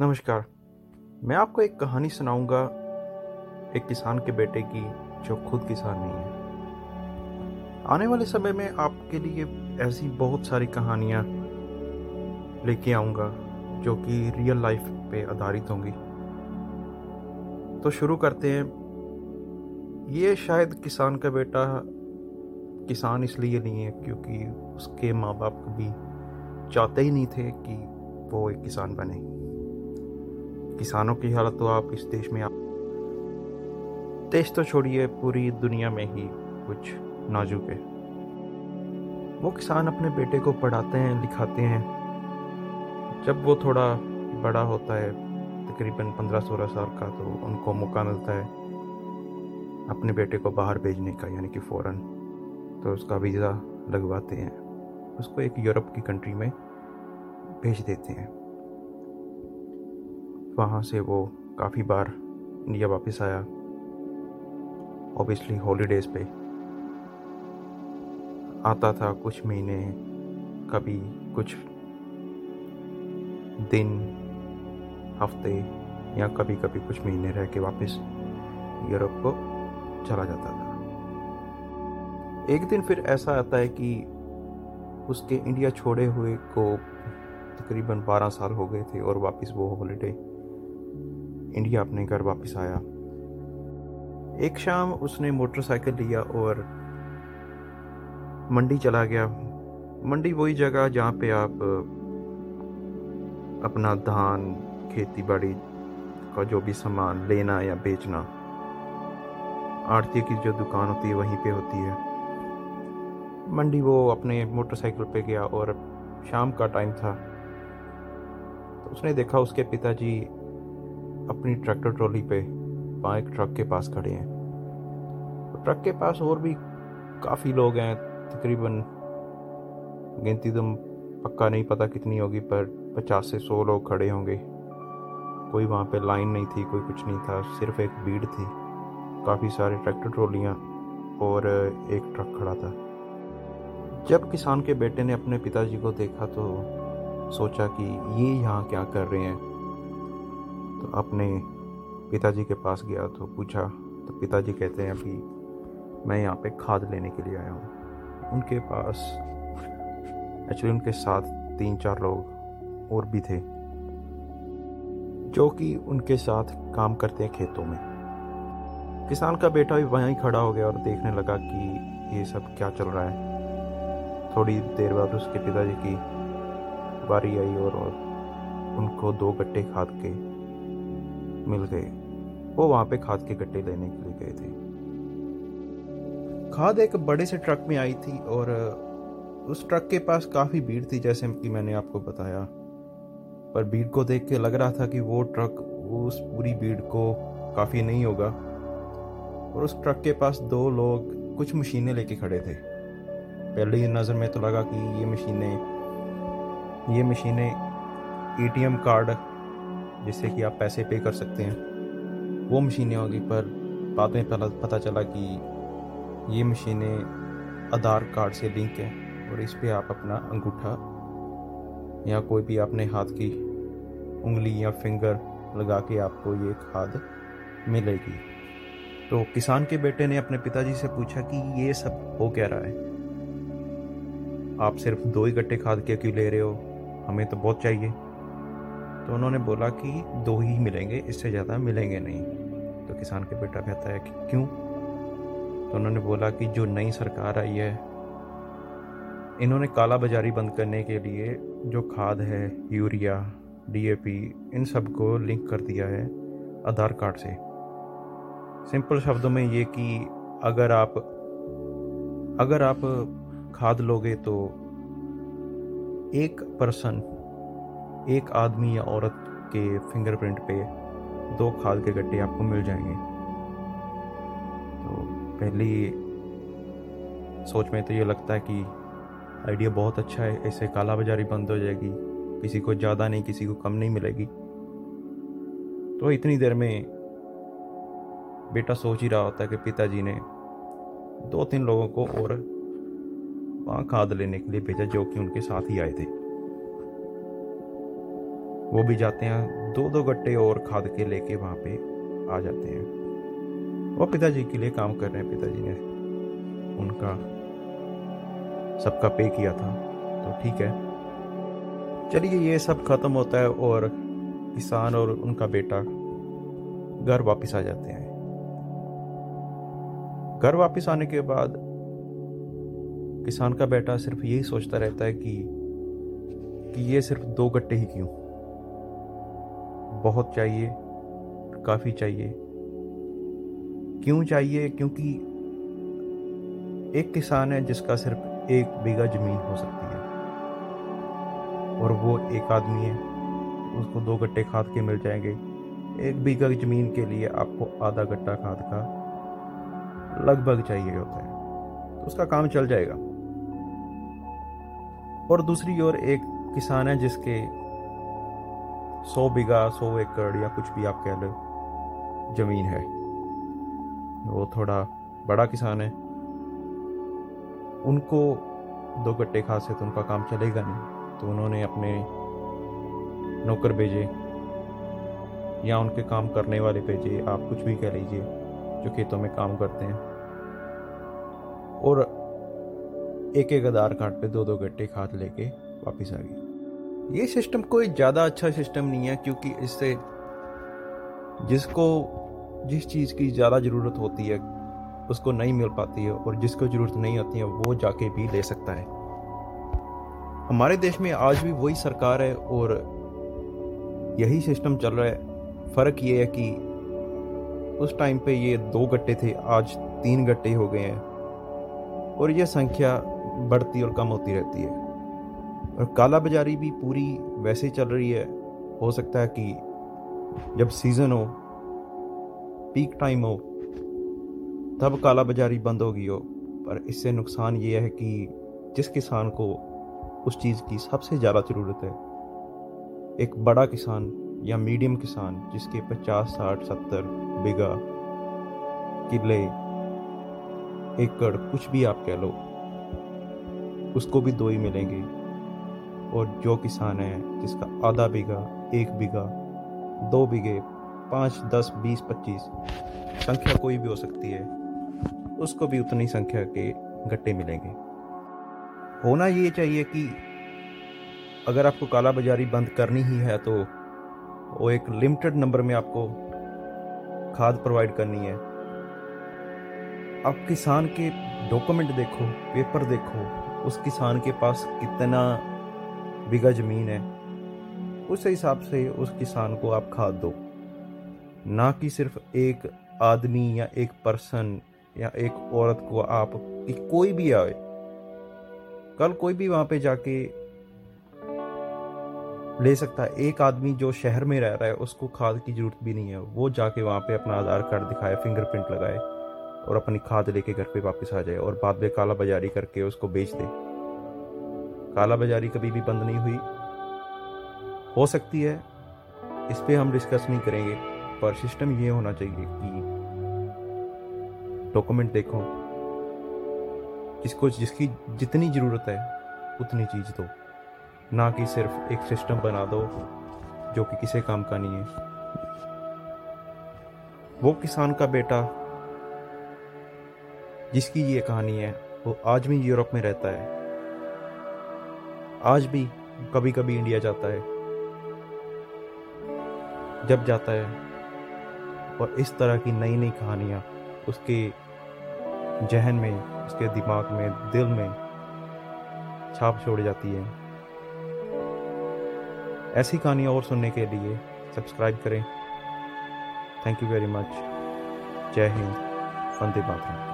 नमस्कार। मैं आपको एक कहानी सुनाऊँगा एक किसान के बेटे की, जो खुद किसान नहीं है। आने वाले समय में आपके लिए ऐसी बहुत सारी कहानियाँ लेके आऊँगा, जो कि रियल लाइफ पे आधारित होंगी। तो शुरू करते हैं। ये शायद किसान का बेटा किसान इसलिए नहीं है, क्योंकि उसके माँ बाप कभी चाहते ही नहीं थे कि वो एक किसान बने। किसानों की हालत तो आप इस देश में आप देश तो छोड़िए, पूरी दुनिया में ही कुछ नाजुक है। वो किसान अपने बेटे को पढ़ाते हैं, लिखाते हैं। जब वो थोड़ा बड़ा होता है, तकरीबन पंद्रह सोलह साल का तो उनको मौका मिलता है अपने बेटे को बाहर भेजने का, यानी कि फ़ौरन। तो उसका वीज़ा लगवाते हैं। उसको एक यूरोप की कंट्री में भेज देते हैं। वहाँ से वो काफ़ी बार इंडिया वापस आया। ऑब्वियसली हॉलीडेज़ पे। आता था कुछ महीने, कभी कुछ दिन, हफ़्ते, या कभी कभी कुछ महीने रह के वापस यूरोप को चला जाता था। एक दिन फिर ऐसा आता है कि उसके इंडिया छोड़े हुए को तकरीबन 12 साल हो गए थे और वापस वो हॉलीडे इंडिया अपने घर वापस आया। एक शाम उसने मोटरसाइकिल लिया और मंडी चला गया। मंडी वही जगह जहाँ पे आप, अपना धान, खेती बाड़ी का जो भी सामान लेना या बेचना, आरती की जो दुकान होती है वहीं पे होती है। मंडी वो अपने मोटरसाइकिल पे गया और शाम का टाइम था। तो उसने देखा उसके पिताजी अपनी ट्रैक्टर ट्रॉली पे वहाँ एक ट्रक के पास खड़े हैं। तो ट्रक के पास और भी काफ़ी लोग हैं, तकरीबन गिनती तो पक्का नहीं पता कितनी होगी, पर पचास से सौ लोग खड़े होंगे। कोई वहाँ पे लाइन नहीं थी, कोई कुछ नहीं था, सिर्फ़ एक भीड़ थी। काफ़ी सारे ट्रैक्टर ट्रॉलियाँ और एक ट्रक खड़ा था। जब किसान के बेटे ने अपने पिताजी को देखा तो सोचा कि ये यहाँ क्या कर रहे हैं? अपने पिताजी के पास गया तो पूछा तो पिताजी कहते हैं अभी मैं यहाँ पे खाद लेने के लिए आया हूँ। उनके पास एक्चुअली उनके साथ तीन चार लोग और भी थे जो कि उनके साथ काम करते हैं खेतों में। किसान का बेटा भी वहीं खड़ा हो गया और देखने लगा कि ये सब क्या चल रहा है। थोड़ी देर बाद उसके पिताजी की बारी आई और, और उनको दो गट्टे खाद के मिल गए। वो वहाँ पे खाद के गट्टे लेने के लिए गए थे। खाद एक बड़े से ट्रक में आई थी और उस ट्रक के पास काफ़ी भीड़ थी, जैसे कि मैंने आपको बताया। पर भीड़ को देख के लग रहा था कि वो ट्रक, वो उस पूरी भीड़ को काफ़ी नहीं होगा। और उस ट्रक के पास दो लोग कुछ मशीनें लेके खड़े थे। पहले नज़र में तो लगा कि ये मशीनें ये मशीनें एटीएम कार्ड जिससे कि आप पैसे पे कर सकते हैं। वो मशीनें होगी, पर बाद में पता चला कि ये मशीनें आधार कार्ड से लिंक हैं और इस पर आप अपना अंगूठा या कोई भी अपने हाथ की उंगली या फिंगर लगा के आपको ये खाद मिलेगी। तो किसान के बेटे ने अपने पिताजी से पूछा कि ये सब हो क्या रहा है? आप सिर्फ़ दो ही गट्टे खाद के क्यों ले रहे हो? हमें तो बहुत चाहिए। तो उन्होंने बोला कि दो ही मिलेंगे, इससे ज़्यादा मिलेंगे नहीं। तो किसान के बेटा कहता है कि क्यों? तो उन्होंने बोला कि जो नई सरकार आई है, इन्होंने काला बाजारी बंद करने के लिए जो खाद है, यूरिया, डीएपी, इन सबको लिंक कर दिया है आधार कार्ड से। सिंपल शब्दों में ये कि अगर आप अगर आप खाद लोगे तो एक पर्सन एक आदमी या औरत के फिंगरप्रिंट पे दो खाद के गड्ढे आपको मिल जाएँगे। तो पहली सोच में तो ये लगता है कि आइडिया बहुत अच्छा है, ऐसे काला बाजारी बंद हो जाएगी, किसी को ज़्यादा नहीं, किसी को कम नहीं मिलेगी। तो इतनी देर में बेटा सोच ही रहा होता है कि पिताजी ने दो तीन लोगों को और वहाँ खाद लेने के लिए भेजा जो कि उनके साथ ही आए थे। वो भी जाते हैं दो दो गट्टे और खाद के लेके वहाँ पे आ जाते हैं। वो पिताजी के लिए काम कर रहे हैं, पिताजी ने उनका सबका पे किया था तो ठीक है। चलिए, ये सब ख़त्म होता है और किसान और उनका बेटा घर वापस आ जाते हैं। घर वापस आने के बाद किसान का बेटा सिर्फ़ यही सोचता रहता है कि कि ये सिर्फ़ दो गट्टे ही क्यों? बहुत चाहिए, काफ़ी चाहिए। क्यों चाहिए? क्योंकि एक किसान है जिसका सिर्फ़ एक बीघा ज़मीन हो सकती है। और वो एक आदमी है, उसको दो गट्टे खाद के मिल जाएँगे। एक बीघा ज़मीन के लिए आपको आधा गट्टा खाद का लगभग चाहिए होता है। तो उसका काम चल जाएगा। और दूसरी ओर एक किसान है जिसके सौ बीघा, सौ एकड़ या कुछ भी आप कह लो, ज़मीन है। वो थोड़ा बड़ा किसान है। उनको दो गट्टे खाद से तो उनका काम चलेगा नहीं। तो उन्होंने अपने नौकर भेजे, या उनके काम करने वाले भेजे, आप कुछ भी कह लीजिए, जो खेतों में काम करते हैं। और एक एक आधार कार्ड पे दो दो गट्टे खाद लेके वापस आ गए। ये सिस्टम कोई ज़्यादा अच्छा सिस्टम नहीं है क्योंकि इससे जिसको, जिस चीज़ की ज़्यादा ज़रूरत होती है, उसको नहीं मिल पाती है और जिसको ज़रूरत नहीं होती है, वो जाके भी ले सकता है। हमारे देश में आज भी वही सरकार है और यही सिस्टम चल रहा है। फ़र्क ये है कि उस टाइम पे ये दो गट्टे थे, आज तीन गट्टे हो गए हैं और यह संख्या बढ़ती और कम होती रहती है। और काला बाजारी भी पूरी वैसे चल रही है। हो सकता है कि जब सीज़न हो पीक टाइम हो, तब काला बाजारी बंद होगी हो। पर इससे नुकसान ये है कि जिस किसान को उस चीज़ की सबसे ज़्यादा ज़रूरत है, एक बड़ा किसान या मीडियम किसान जिसके पचास, साठ, सत्तर बीघा किले, एकड़ कुछ भी आप कह लो, उसको भी दो ही मिलेंगे। और जो किसान है, जिसका आधा बीघा, एक बीघा, दो बीघे, पाँच, दस, बीस, पच्चीस, संख्या कोई भी हो सकती है, उसको भी उतनी संख्या के गट्टे मिलेंगे। होना ये चाहिए कि अगर आपको काला बाजारी बंद करनी ही है तो वो एक लिमिटेड नंबर में आपको खाद प्रोवाइड करनी है। आप किसान के डॉक्यूमेंट देखो, पेपर देखो, उस किसान के पास कितना बीघा ज़मीन है। उस हिसाब से उस किसान को आप खाद दो। ना कि सिर्फ़ एक आदमी या एक पर्सन या एक औरत को आप कोई भी आए। कल कोई भी वहाँ पे जाके ले सकता है। एक आदमी जो शहर में रह रहा है, उसको खाद की ज़रूरत भी नहीं है। वो जाके वहाँ पे अपना आधार कार्ड दिखाए फिंगरप्रिंट लगाए और अपनी खाद लेके घर पे वापस आ जाए और बाद में काला बाजारी करके उसको बेच दे। काला बाजारी कभी भी बंद नहीं हुई। हो सकती है, इस पर हम डिस्कस नहीं करेंगे, पर सिस्टम ये होना चाहिए कि डॉक्यूमेंट देखो। जिसको, जिसकी जितनी ज़रूरत है, उतनी चीज़ दो। ना कि सिर्फ़ एक सिस्टम बना दो, जो कि किसी काम का नहीं है। वो किसान का बेटा, जिसकी ये कहानी है, वो आज भी यूरोप में रहता है। आज भी कभी कभी इंडिया जाता है। जब जाता है और इस तरह की नई नई कहानियाँ उसके जहन में, उसके दिमाग में, दिल में छाप छोड़ जाती है। ऐसी कहानियाँ और सुनने के लिए सब्सक्राइब करें। थैंक यू वेरी मच जय हिंद। वंदे मातरम।